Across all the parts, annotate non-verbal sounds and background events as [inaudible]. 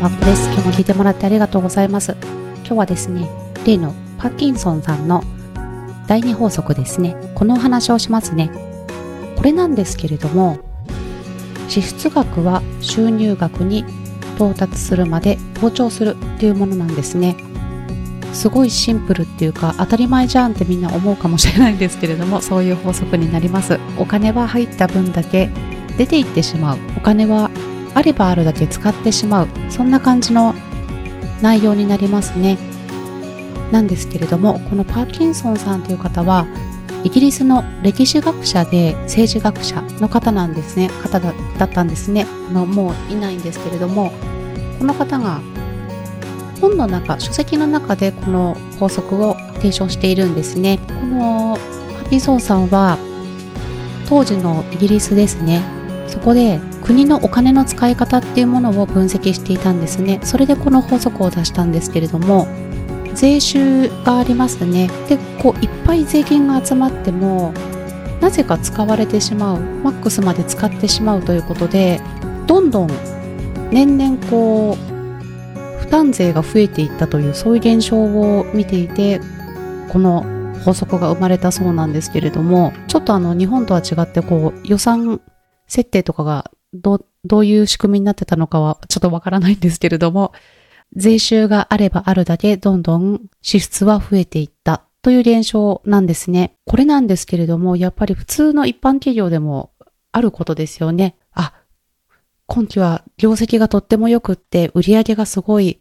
まこです。今日も聞いてもらってありがとうございます。今日はですね、例のパッキンソンさんの第二法則ですね。このお話をしますね。これなんですけれども、支出額は収入額に到達するまで膨張するっていうものなんですね。すごいシンプルっていうか当たり前じゃんってみんな思うかもしれないんですけれどもそういう法則になりますお金は入った分だけ出ていってしまうお金はあればあるだけ使ってしまう。そんな感じの内容になりますね。なんですけれどもこのパーキンソンさんという方はイギリスの歴史学者で政治学者の方なんですね。方だったんですね。あのもういないんですけれどもこの方が本の中書籍の中でこの法則を提唱しているんですね。このパーキンソンさんは当時のイギリスですね。そこで国のお金の使い方っていうものを分析していたんですね。それでこの法則を出したんですけれども税収がありますね。でこういっぱい税金が集まってもなぜか使われてしまうマックスまで使ってしまうということでどんどん年々こう負担税が増えていったというそういう現象を見ていてこの法則が生まれたそうなんですけれどもちょっとあの日本とは違ってこう予算設定とかがどどういう仕組みになってたのかはちょっとわからないんですけれども、税収があればあるだけどんどん支出は増えていったという現象なんですね。これなんですけれども、やっぱり普通の一般企業でもあることですよね。あ、今期は業績がとっても良くって売り上げがすごい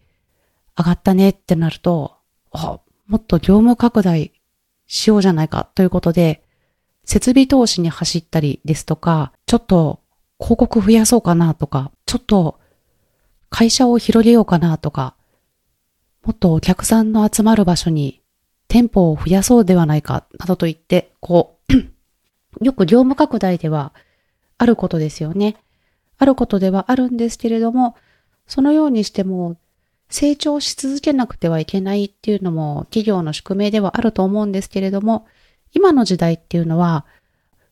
上がったねってなると、あ、もっと業務拡大しようじゃないかということで、設備投資に走ったりですとか、ちょっと広告増やそうかなとか、ちょっと会社を広げようかなとか、もっとお客さんの集まる場所に店舗を増やそうではないか、などと言って、こう、[coughs] よく業務拡大ではあることですよね。あることではあるんですけれども、そのようにしても成長し続けなくてはいけないっていうのも企業の宿命ではあると思うんですけれども、今の時代っていうのは、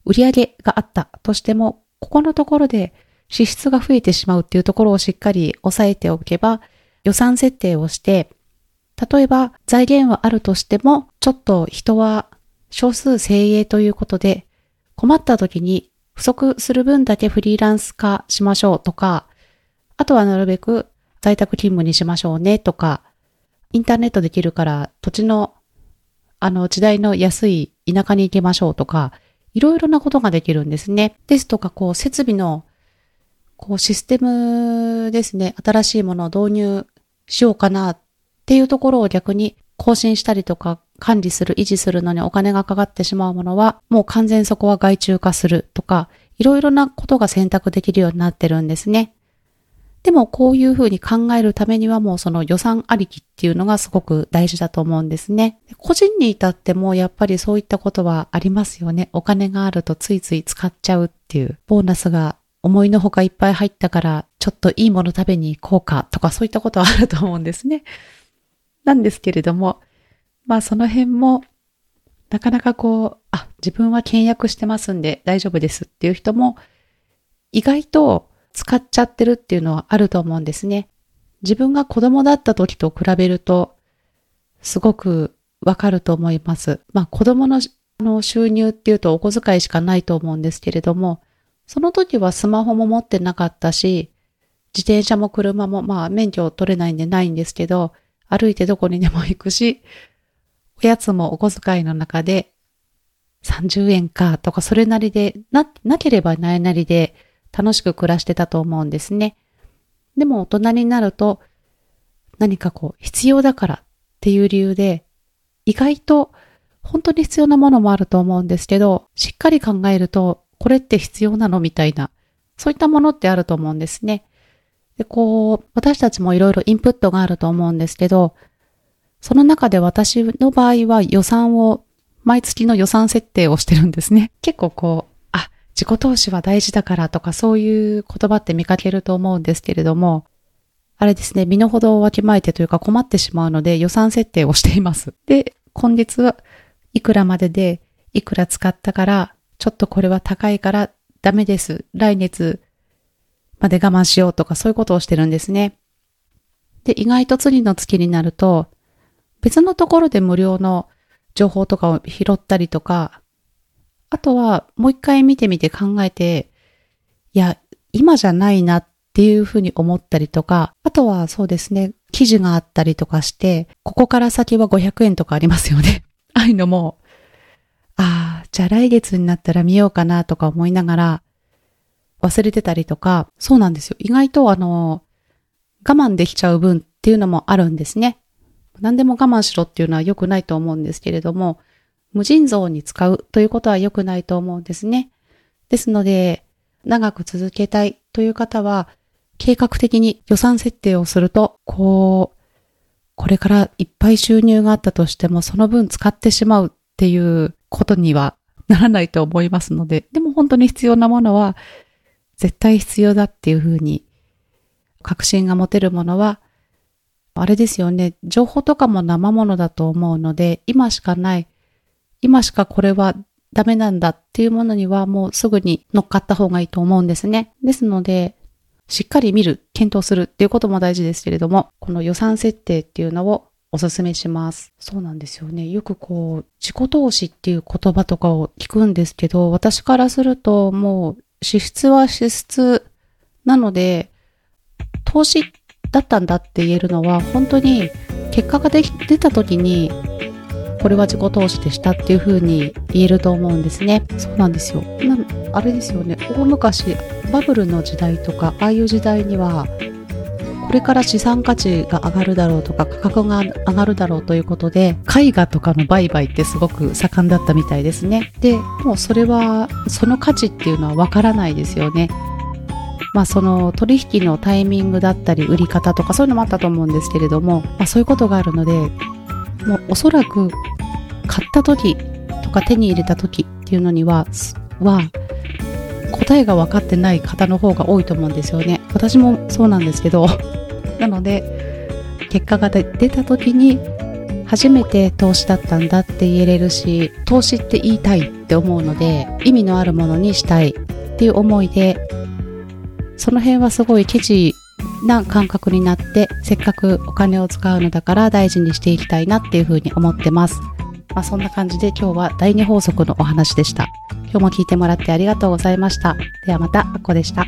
売り上げがあったとしても、ここのところで支出が増えてしまうっていうところをしっかり押さえておけば、予算設定をして、例えば財源はあるとしても、ちょっと人は少数精鋭ということで、困った時に不足する分だけフリーランス化しましょうとか、あとはなるべく在宅勤務にしましょうねとか、インターネットできるから土地のあの時代の安い田舎に行きましょうとか、いろいろなことができるんですね。ですとか、こう、設備の、こう、システムですね、新しいものを導入しようかなっていうところを逆に更新したりとか、管理する、維持するのにお金がかかってしまうものは、もう完全そこは外注化するとか、いろいろなことが選択できるようになってるんですね。でもこういうふうに考えるためにはもうその予算ありきっていうのがすごく大事だと思うんですね。個人に至ってもやっぱりそういったことはありますよね。お金があるとついつい使っちゃうっていう。ボーナスが思いのほかいっぱい入ったからちょっといいもの食べに行こうかとかそういったことはあると思うんですね。なんですけれども、まあその辺もなかなかこう、あ、自分は倹約してますんで大丈夫ですっていう人も意外と使っちゃってるっていうのはあると思うんですね。自分が子供だった時と比べると、すごくわかると思います。まあ子供のの収入っていうとお小遣いしかないと思うんですけれども、その時はスマホも持ってなかったし、自転車も車もまあ免許を取れないんでないんですけど、歩いてどこにでも行くし、おやつもお小遣いの中で30円かとかそれなりで、な、なければないなりで楽しく暮らしてたと思うんですね。でも大人になると何かこう必要だからっていう理由で意外と本当に必要なものもあると思うんですけど、しっかり考えるとこれって必要なのみたいな、そういったものってあると思うんですね。で、こう、私たちもいろいろインプットがあると思うんですけど、その中で私の場合は予算を、毎月の予算設定をしてるんですね。結構こう、自己投資は大事だからとかそういう言葉って見かけると思うんですけれども、あれですね、身の程をわきまえてというか困ってしまうので予算設定をしています。で、今月はいくらまででいくら使ったから、ちょっとこれは高いからダメです。来月まで我慢しようとかそういうことをしてるんですね。で、意外と次の月になると、別のところで無料の情報とかを拾ったりとか、あとはもう一回見てみて考えて、いや、今じゃないなっていうふうに思ったりとか、あとはそうですね、記事があったりとかして、ここから先は500円とかありますよね。[laughs] ああいうのも、ああ、じゃあ来月になったら見ようかなとか思いながら忘れてたりとか、そうなんですよ。意外とあの、我慢できちゃう分っていうのもあるんですね。何でも我慢しろっていうのは良くないと思うんですけれども、無尽蔵に使うということは良くないと思うんですね。ですので、長く続けたいという方は、計画的に予算設定をすると、こう、これからいっぱい収入があったとしても、その分使ってしまうっていうことにはならないと思いますので、でも本当に必要なものは、絶対必要だっていうふうに、確信が持てるものは、あれですよね、情報とかも生ものだと思うので、今しかない、今しかこれはダメなんだっていうものにはもうすぐに乗っかった方がいいと思うんですね。ですので、しっかり見る、検討するっていうことも大事ですけれども、この予算設定っていうのをおすすめします。そうなんですよね。よくこう、自己投資っていう言葉とかを聞くんですけど、私からするともう支出は支出なので、投資だったんだって言えるのは、本当に結果が出た時に、これは自己投資でしたっていう風に言えると思うんですね。そうなんですよ。なあれですよね。大昔、バブルの時代とか、ああいう時代には、これから資産価値が上がるだろうとか価格が上がるだろうということで絵画とかの売買ってすごく盛んだったみたいですねでもうそれはその価値っていうのはわからないですよねまあその取引のタイミングだったり売り方とかそういうのもあったと思うんですけれども、まあ、そういうことがあるのでもうおそらく買った時とか手に入れた時っていうのにはは答えが分かってない方の方が多いと思うんですよね私もそうなんですけど [laughs] なので結果が出た時に初めて投資だったんだって言えれるし投資って言いたいって思うので意味のあるものにしたいっていう思いでその辺はすごいケチな感覚になってせっかくお金を使うのだから大事にしていきたいなっていうふうに思ってます。まあ、そんな感じで今日は第二法則のお話でした。今日も聞いてもらってありがとうございました。ではまた、あっこでした。